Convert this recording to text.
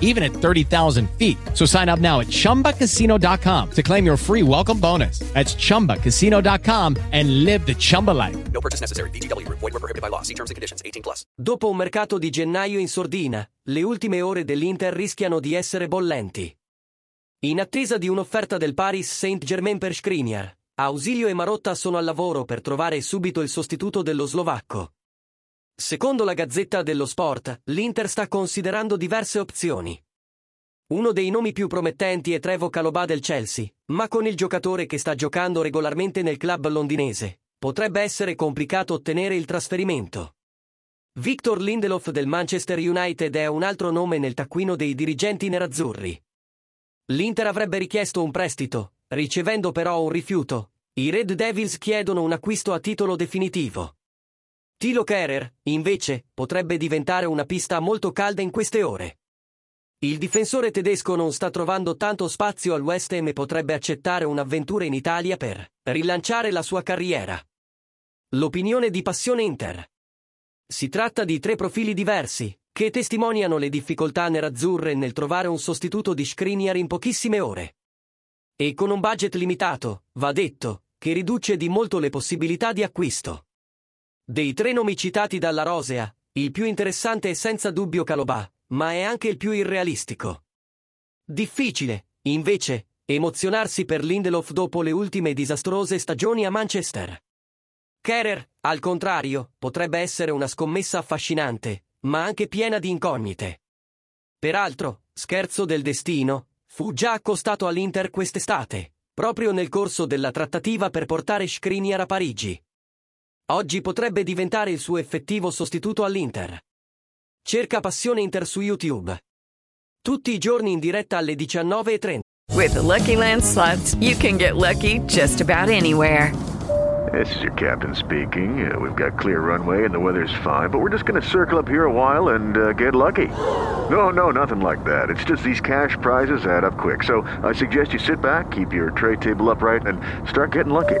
even at 30,000 feet. So sign up now at ChumbaCasino.com to claim your free welcome bonus. That's ChumbaCasino.com and live the Chumba life. No purchase necessary. VGW. Void were prohibited by law. See terms and conditions. 18 plus. Dopo un mercato di gennaio in sordina, le ultime ore dell'Inter rischiano di essere bollenti. In attesa di un'offerta del Paris Saint-Germain per Skriniar, Ausilio e Marotta sono al lavoro per trovare subito il sostituto dello slovacco. Secondo la Gazzetta dello Sport, l'Inter sta considerando diverse opzioni. Uno dei nomi più promettenti è Trevo Calobà del Chelsea, ma con il giocatore che sta giocando regolarmente nel club londinese, potrebbe essere complicato ottenere il trasferimento. Victor Lindelof del Manchester United è un altro nome nel taccuino dei dirigenti nerazzurri. L'Inter avrebbe richiesto un prestito, ricevendo però un rifiuto. I Red Devils chiedono un acquisto a titolo definitivo. Tilo Kerer, invece, potrebbe diventare una pista molto calda in queste ore. Il difensore tedesco non sta trovando tanto spazio al West Ham e potrebbe accettare un'avventura in Italia per rilanciare la sua carriera. L'opinione di Passione Inter. Si tratta di tre profili diversi, che testimoniano le difficoltà nerazzurre nel trovare un sostituto di Skriniar in pochissime ore. E con un budget limitato, va detto, che riduce di molto le possibilità di acquisto. Dei tre nomi citati dalla Rosea, il più interessante è senza dubbio Calobà, ma è anche il più irrealistico. Difficile, invece, emozionarsi per Lindelof dopo le ultime disastrose stagioni a Manchester. Kerer, al contrario, potrebbe essere una scommessa affascinante, ma anche piena di incognite. Peraltro, scherzo del destino, fu già accostato all'Inter quest'estate, proprio nel corso della trattativa per portare Skriniar a Parigi. Oggi potrebbe diventare il suo effettivo sostituto all'Inter. Cerca Passione Inter su YouTube. Tutti i giorni in diretta alle 19.30. With the Lucky Land slots, you can get lucky just about anywhere. This is your captain speaking. Uh, we've got clear runway and the weather's fine, but we're just going to circle up here a while and uh, get lucky. No, no, nothing like that. It's just these cash prizes add up quick. So I suggest you sit back, keep your tray table upright, and start getting lucky.